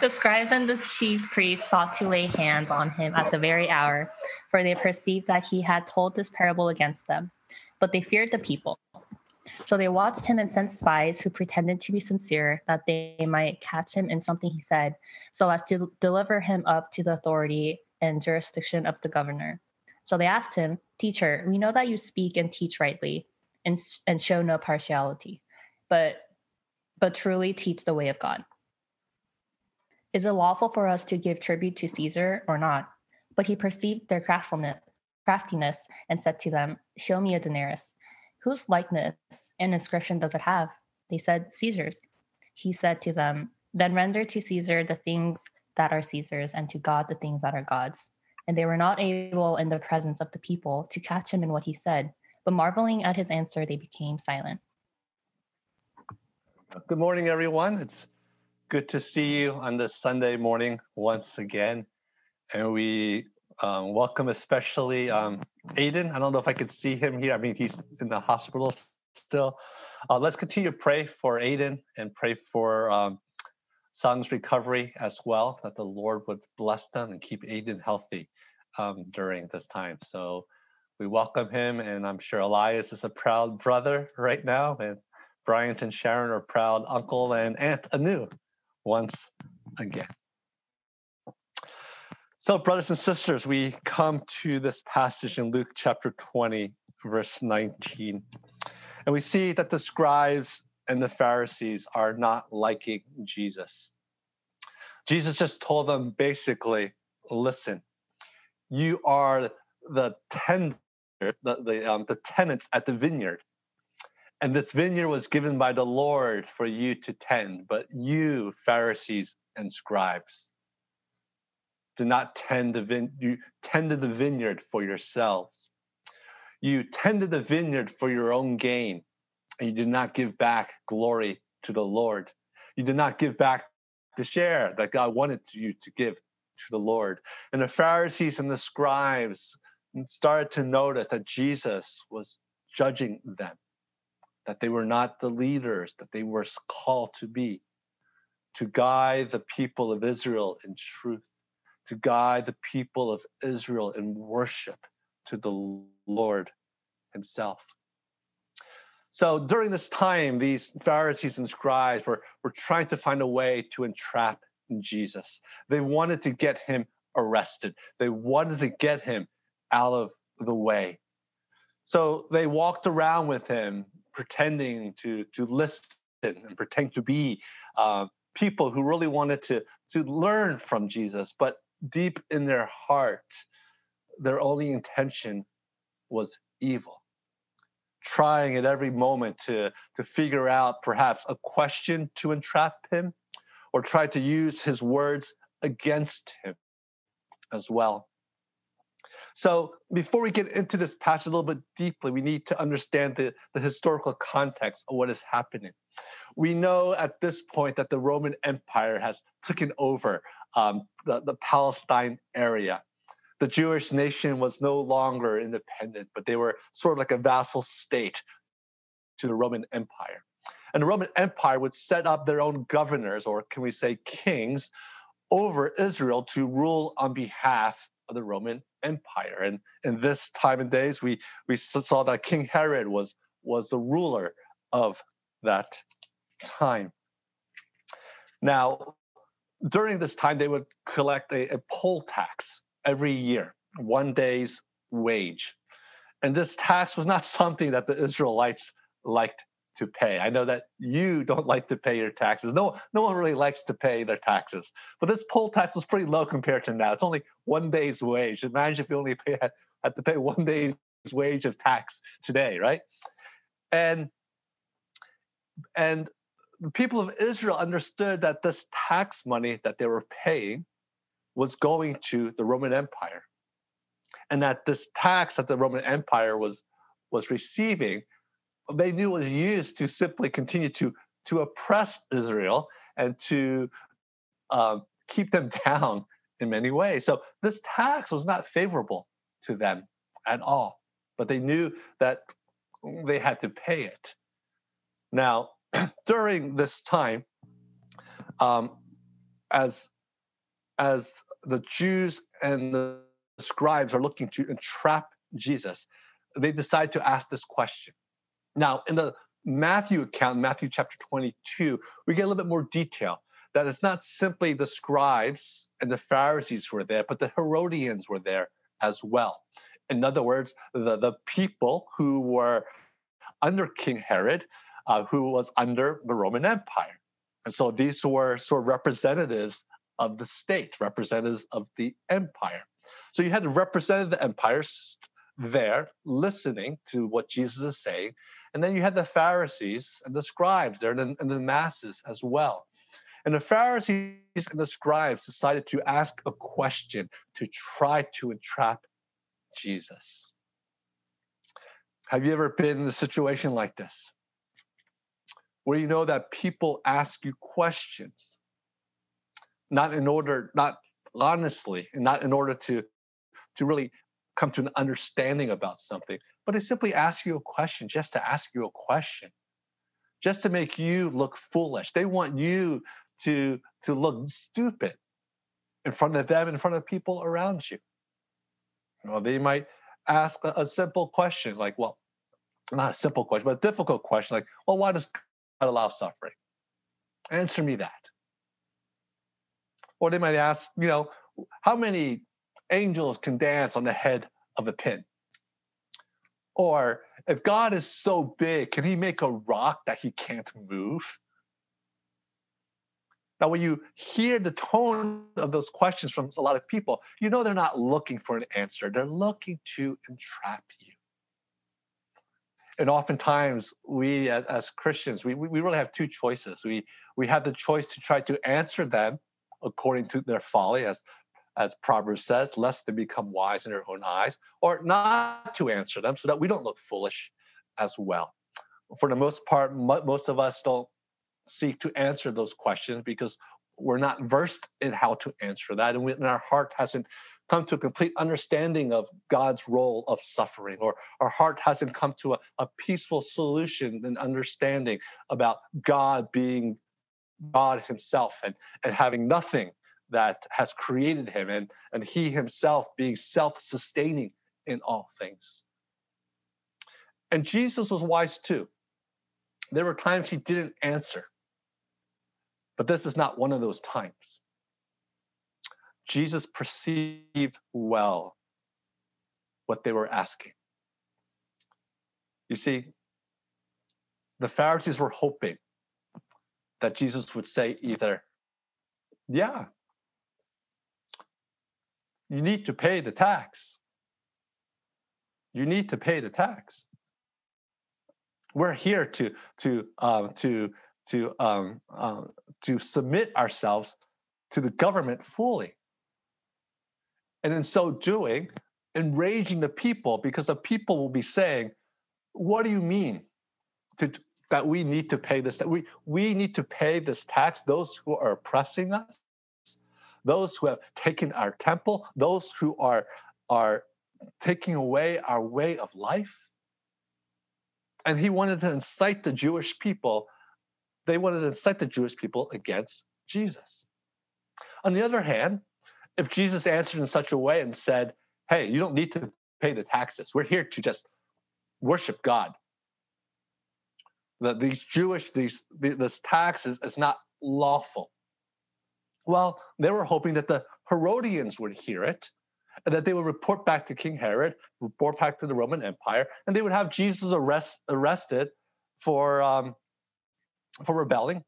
The scribes and the chief priests sought to lay hands on him at the very hour, for they perceived that he had told this parable against them. But they feared the people. So they watched him and sent spies who pretended to be sincere that they might catch him in something he said, so as to deliver him up to the authority and jurisdiction of the governor. So they asked him, Teacher, we know that you speak and teach rightly and, and show no partiality, but but truly teach the way of God. Is it lawful for us to give tribute to Caesar or not? But he perceived their craftiness and said to them, Show me a denarius. Whose likeness and inscription does it have? They said, Caesar's. He said to them, Then render to Caesar the things that are Caesar's, and to God the things that are God's. And they were not able in the presence of the people to catch him in what he said, but marveling at his answer, they became silent. Good morning, everyone. It's good to see you on this Sunday morning once again. And we um, welcome especially um, Aiden. I don't know if I could see him here. I mean, he's in the hospital still. Uh, let's continue to pray for Aiden and pray for um, recovery as well, that the Lord would bless them and keep Aiden healthy um, during this time. So we welcome him, and I'm sure Elias is a proud brother right now, and Bryant and Sharon are proud uncle and aunt Anu once again. So, brothers and sisters, we come to this passage in Luke chapter 20, verse 19. And we see that the scribes and the Pharisees are not liking Jesus. Jesus just told them basically, listen, you are the tender, the, the, um, the tenants at the vineyard. And this vineyard was given by the Lord for you to tend, but you, Pharisees and scribes, do not tend the vine- you tended the vineyard for yourselves. You tended the vineyard for your own gain, and you did not give back glory to the Lord. You did not give back the share that God wanted you to give to the Lord. And the Pharisees and the scribes started to notice that Jesus was judging them, that they were not the leaders that they were called to be, to guide the people of Israel in truth to guide the people of Israel in worship to the Lord Himself. So during this time, these Pharisees and scribes were, were trying to find a way to entrap Jesus. They wanted to get him arrested, they wanted to get him out of the way. So they walked around with him, pretending to, to listen and pretend to be uh, people who really wanted to, to learn from Jesus, but deep in their heart, their only intention was evil. Trying at every moment to, to figure out perhaps a question to entrap him or try to use his words against him as well. So, before we get into this passage a little bit deeply, we need to understand the, the historical context of what is happening. We know at this point that the Roman Empire has taken over um, the, the Palestine area. The Jewish nation was no longer independent, but they were sort of like a vassal state to the Roman Empire. And the Roman Empire would set up their own governors, or can we say kings, over Israel to rule on behalf of the Roman Empire. And in this time and days, we, we saw that King Herod was, was the ruler of that time. Now, during this time, they would collect a, a poll tax every year, one day's wage. And this tax was not something that the Israelites liked to pay. I know that you don't like to pay your taxes. No, no one really likes to pay their taxes. But this poll tax was pretty low compared to now. It's only one day's wage. Imagine if you only pay, had to pay one day's wage of tax today, right? And and the people of Israel understood that this tax money that they were paying was going to the Roman Empire. And that this tax that the Roman Empire was, was receiving, they knew was used to simply continue to, to oppress Israel and to uh, keep them down in many ways. So this tax was not favorable to them at all, but they knew that they had to pay it. Now, during this time, um, as as the Jews and the scribes are looking to entrap Jesus, they decide to ask this question. Now, in the Matthew account, Matthew chapter 22, we get a little bit more detail that it's not simply the scribes and the Pharisees were there, but the Herodians were there as well. In other words, the, the people who were under King Herod, uh, who was under the Roman Empire. And so these were sort of representatives of the state, representatives of the empire. So you had the representative of the empire there listening to what Jesus is saying. And then you had the Pharisees and the scribes there and, and the masses as well. And the Pharisees and the scribes decided to ask a question to try to entrap Jesus. Have you ever been in a situation like this? Where you know that people ask you questions, not in order, not honestly, and not in order to, to really come to an understanding about something, but they simply ask you a question just to ask you a question, just to make you look foolish. They want you to, to look stupid in front of them, in front of people around you. Well, they might ask a, a simple question like, well, not a simple question, but a difficult question like, well, why does God allow suffering? Answer me that. Or they might ask, you know, how many angels can dance on the head of a pin? Or if God is so big, can he make a rock that he can't move? Now, when you hear the tone of those questions from a lot of people, you know they're not looking for an answer. They're looking to entrap you. And oftentimes, we as, Christians, we, we really have two choices. We, we have the choice to try to answer them according to their folly, as as Proverbs says, lest they become wise in their own eyes, or not to answer them so that we don't look foolish as well. For the most part, most of us don't seek to answer those questions because we're not versed in how to answer that, and, we, and our heart hasn't come to a complete understanding of God's role of suffering, or our heart hasn't come to a, a peaceful solution and understanding about God being God Himself and, and having nothing that has created him and, and he himself being self sustaining in all things. And Jesus was wise too. There were times he didn't answer, but this is not one of those times. Jesus perceived well what they were asking. You see, the Pharisees were hoping that Jesus would say either, Yeah, you need to pay the tax. You need to pay the tax. We're here to to um, to to um, uh, to submit ourselves to the government fully, and in so doing, enraging the people because the people will be saying, "What do you mean to, that we need to pay this? That we we need to pay this tax? Those who are oppressing us." Those who have taken our temple, those who are, are taking away our way of life. And he wanted to incite the Jewish people, they wanted to incite the Jewish people against Jesus. On the other hand, if Jesus answered in such a way and said, Hey, you don't need to pay the taxes, we're here to just worship God. That these Jewish, these this tax is, is not lawful. Well, they were hoping that the Herodians would hear it, and that they would report back to King Herod, report back to the Roman Empire, and they would have Jesus arrest, arrested for, um, for rebelling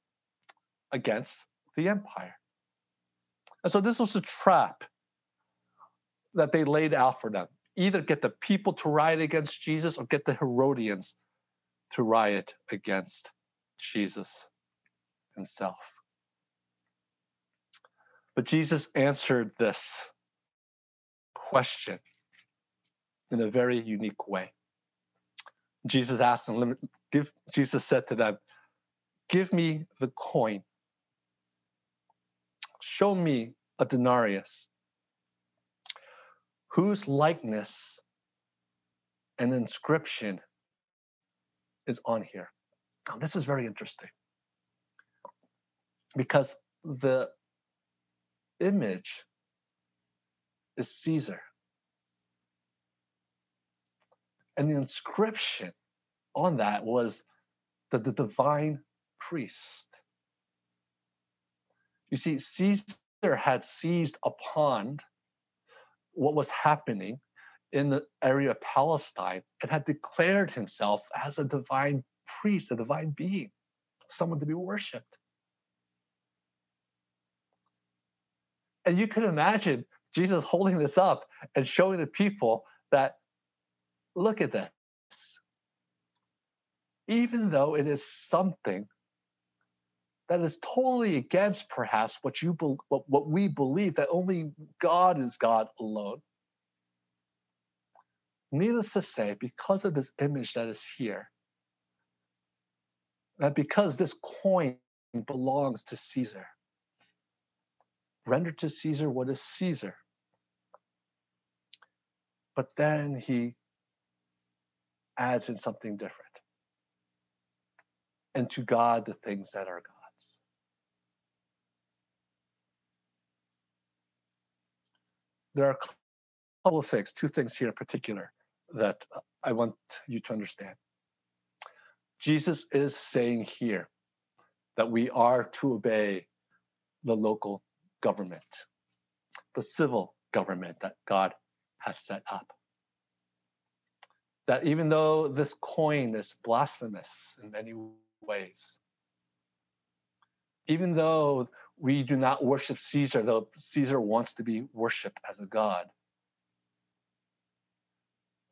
against the empire. And so this was a trap that they laid out for them. Either get the people to riot against Jesus or get the Herodians to riot against Jesus himself. But Jesus answered this question in a very unique way. Jesus asked them, give, Jesus said to them, Give me the coin. Show me a denarius. Whose likeness and inscription is on here? Now, this is very interesting because the image is Caesar. And the inscription on that was the, the divine priest. You see, Caesar had seized upon what was happening in the area of Palestine and had declared himself as a divine priest, a divine being, someone to be worshiped. And you can imagine Jesus holding this up and showing the people that, look at this. Even though it is something that is totally against perhaps what you what, what we believe that only God is God alone. Needless to say, because of this image that is here, that because this coin belongs to Caesar, render to Caesar what is Caesar. But then he adds in something different. And to God, the things that are God's. There are a couple of things, two things here in particular, that I want you to understand. Jesus is saying here that we are to obey the local government, the civil government that God has set up. That even though this coin is blasphemous in many ways, even though we do not worship Caesar, though Caesar wants to be worshiped as a god,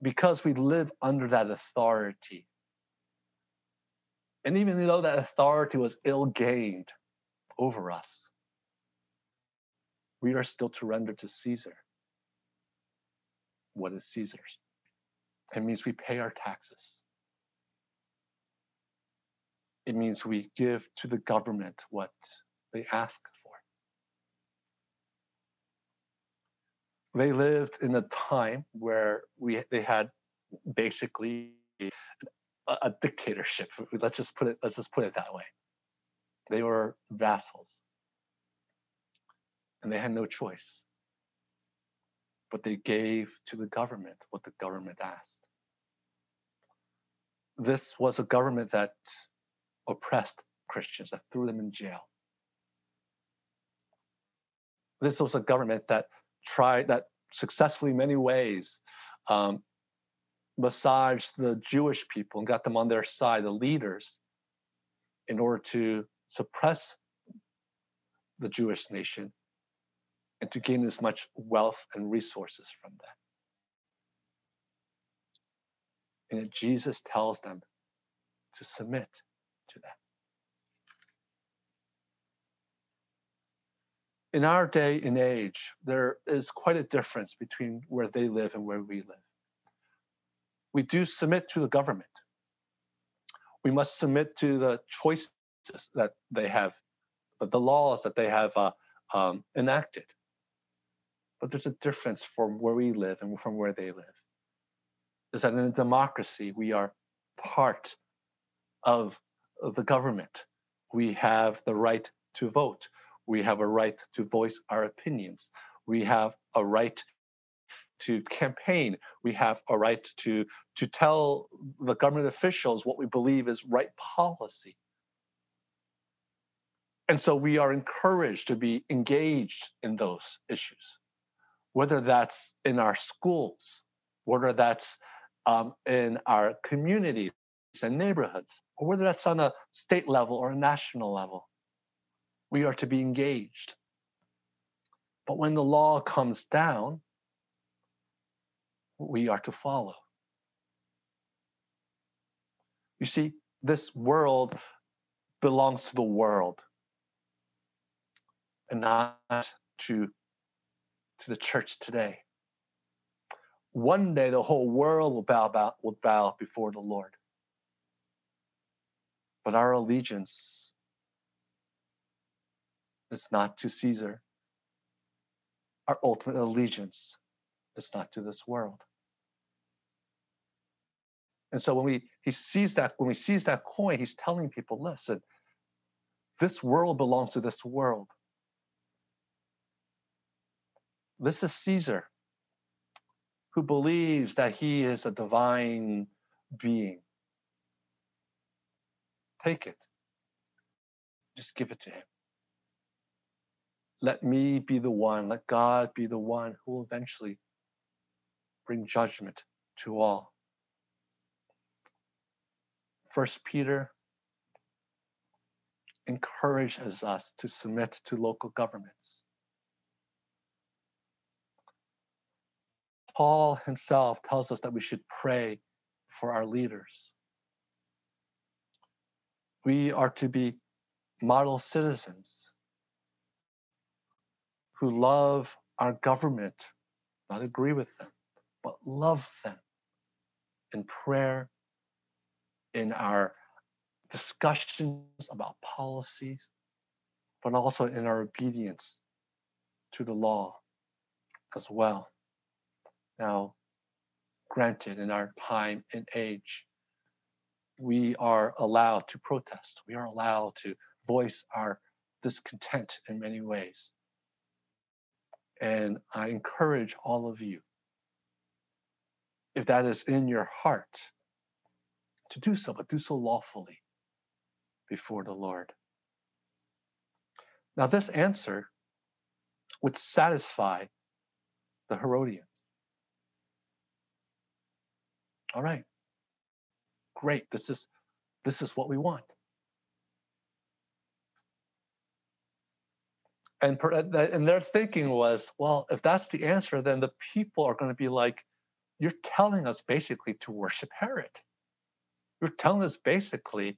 because we live under that authority. And even though that authority was ill gained over us, we are still to render to Caesar what is Caesar's. It means we pay our taxes. It means we give to the government what they ask for. They lived in a time where we they had basically a, a dictatorship. Let's just put it let's just put it that way. They were vassals and they had no choice. But they gave to the government what the government asked. This was a government that oppressed Christians, that threw them in jail. This was a government that tried, that successfully, many ways, um, massaged the Jewish people and got them on their side, the leaders, in order to suppress the Jewish nation and to gain as much wealth and resources from that. And Jesus tells them to submit to that. In our day and age, there is quite a difference between where they live and where we live. We do submit to the government. We must submit to the choices that they have, the laws that they have uh, um, enacted. But there's a difference from where we live and from where they live. Is that in a democracy, we are part of, the government. We have the right to vote. We have a right to voice our opinions. We have a right to campaign. We have a right to, to tell the government officials what we believe is right policy. And so we are encouraged to be engaged in those issues whether that's in our schools, whether that's um, in our communities and neighborhoods, or whether that's on a state level or a national level. We are to be engaged. But when the law comes down, we are to follow. You see, this world belongs to the world and not to to the church today. One day the whole world will bow, bow, will bow before the Lord. But our allegiance is not to Caesar. Our ultimate allegiance is not to this world. And so when we he sees that when we sees that coin, he's telling people, listen, this world belongs to this world. This is Caesar who believes that he is a divine being. Take it. Just give it to him. Let me be the one, let God be the one who will eventually bring judgment to all. First Peter encourages us to submit to local governments. Paul himself tells us that we should pray for our leaders. We are to be model citizens who love our government, not agree with them, but love them in prayer, in our discussions about policies, but also in our obedience to the law as well. Now, granted, in our time and age, we are allowed to protest. We are allowed to voice our discontent in many ways. And I encourage all of you, if that is in your heart, to do so, but do so lawfully before the Lord. Now, this answer would satisfy the Herodians. All right, great. This is this is what we want. And, and their thinking was, well, if that's the answer, then the people are going to be like, you're telling us basically to worship Herod. You're telling us basically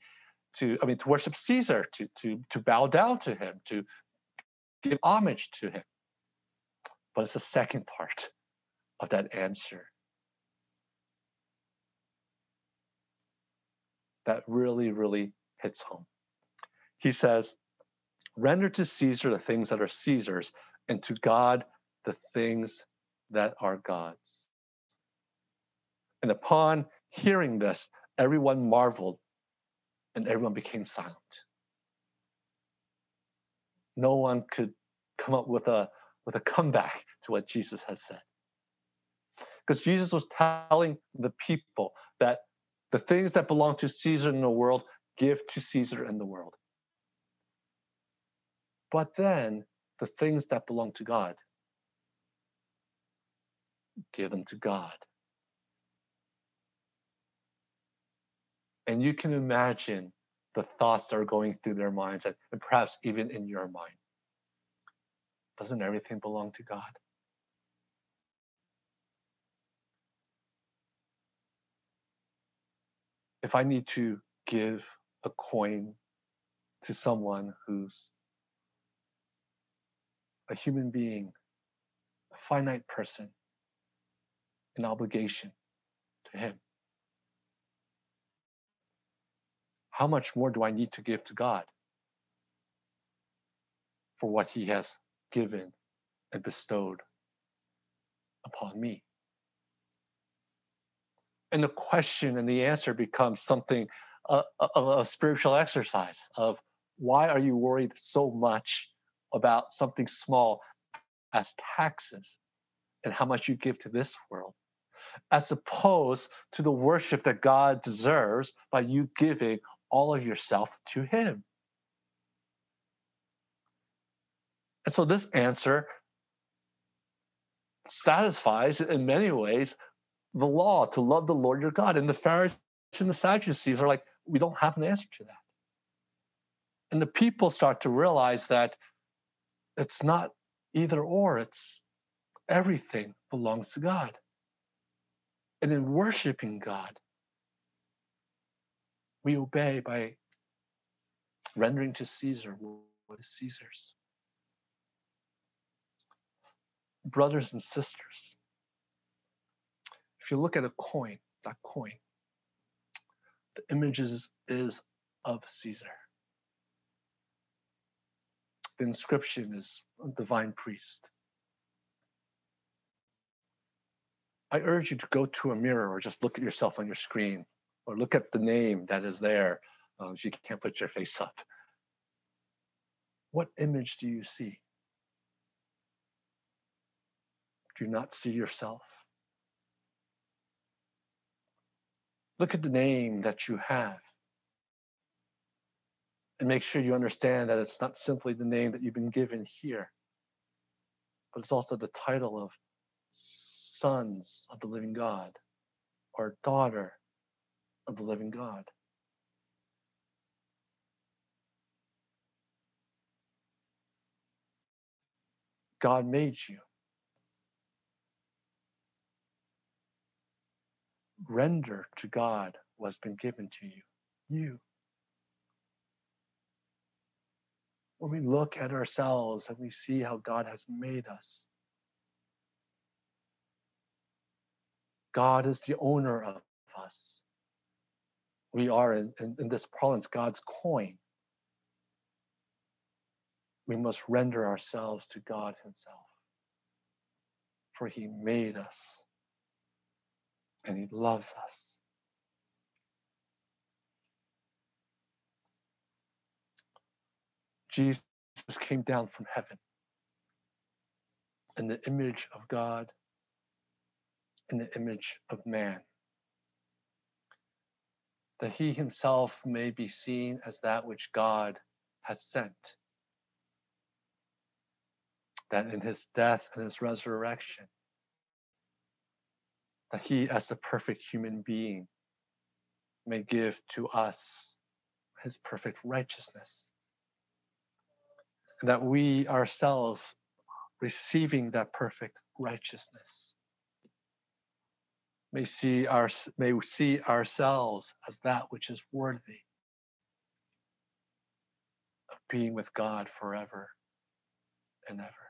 to, I mean, to worship Caesar, to, to, to bow down to him, to give homage to him. But it's the second part of that answer that really, really hits home. He says, Render to Caesar the things that are Caesar's, and to God the things that are God's. And upon hearing this, everyone marveled and everyone became silent. No one could come up with a, with a comeback to what Jesus has said. Because Jesus was telling the people that the things that belong to Caesar in the world, give to Caesar in the world. But then the things that belong to God, give them to God. And you can imagine the thoughts that are going through their minds, and perhaps even in your mind. Doesn't everything belong to God? If I need to give a coin to someone who's a human being, a finite person, an obligation to Him. How much more do I need to give to God for what He has given and bestowed upon me? And the question and the answer becomes something uh, of a spiritual exercise of why are you worried so much about something small as taxes and how much you give to this world, as opposed to the worship that God deserves by you giving all of yourself to Him. And so this answer satisfies in many ways the law to love the Lord your God. And the Pharisees and the Sadducees are like, we don't have an answer to that. And the people start to realize that it's not either or, it's everything belongs to God. And in worshiping God, we obey by rendering to Caesar what is Caesar's. Brothers and sisters, if you look at a coin, that coin, the image is, is of Caesar the inscription is divine priest. I urge you to go to a mirror or just look at yourself on your screen or look at the name that is there um, you can't put your face up. What image do you see? Do you not see yourself? Look at the name that you have. And make sure you understand that it's not simply the name that you've been given here, but it's also the title of sons of the living God or daughter of the living God. God made you. Render to God what's been given to you. You. When we look at ourselves and we see how God has made us, God is the owner of us. We are, in, in, in this parlance, God's coin. We must render ourselves to God Himself. For He made us and He loves us. Jesus came down from heaven in the image of God in the image of man. That he himself may be seen as that which God has sent. That in his death and his resurrection, that he, as a perfect human being, may give to us his perfect righteousness. And that we ourselves, receiving that perfect righteousness, may see our may see ourselves as that which is worthy of being with God forever and ever.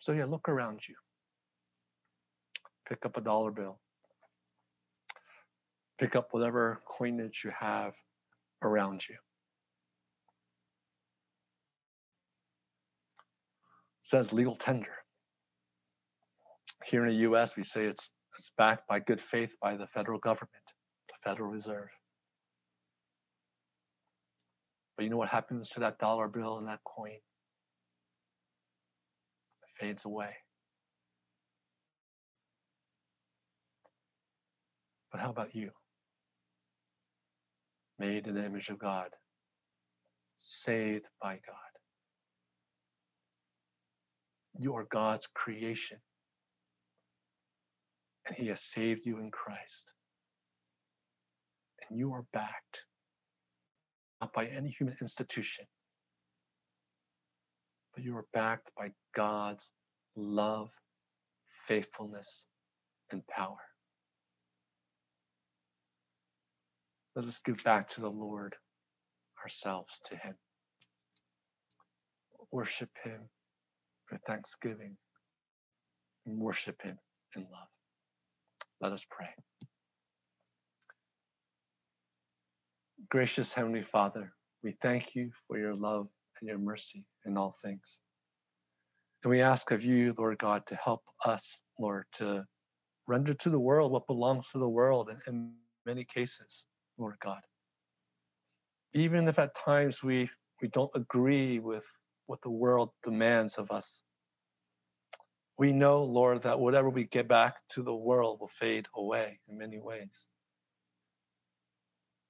So yeah, look around you. Pick up a dollar bill. Pick up whatever coinage you have around you. It says legal tender. Here in the US, we say it's, it's backed by good faith by the federal government, the Federal Reserve. But you know what happens to that dollar bill and that coin? Fades away. But how about you? Made in the image of God, saved by God. You are God's creation and He has saved you in Christ. And you are backed not by any human institution, you are backed by God's love, faithfulness, and power. Let us give back to the Lord ourselves to Him. Worship Him with thanksgiving and worship Him in love. Let us pray. Gracious Heavenly Father, we thank you for your love and your mercy in all things. And we ask of you, Lord God, to help us, Lord, to render to the world what belongs to the world in, in many cases, Lord God. Even if at times we, we don't agree with what the world demands of us, we know, Lord, that whatever we get back to the world will fade away in many ways.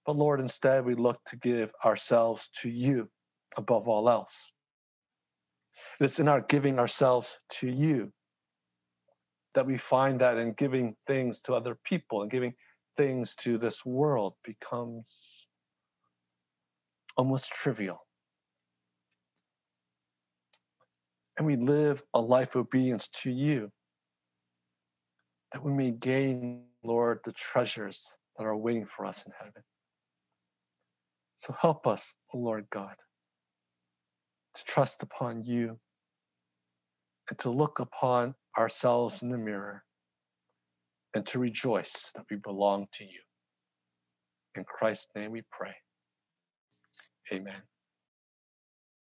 But Lord, instead, we look to give ourselves to you above all else. It's in our giving ourselves to you that we find that in giving things to other people and giving things to this world becomes almost trivial. and we live a life of obedience to you, that we may gain, Lord, the treasures that are waiting for us in heaven. So help us, Lord God, to trust upon you and to look upon ourselves in the mirror and to rejoice that we belong to you. In Christ's name we pray. Amen.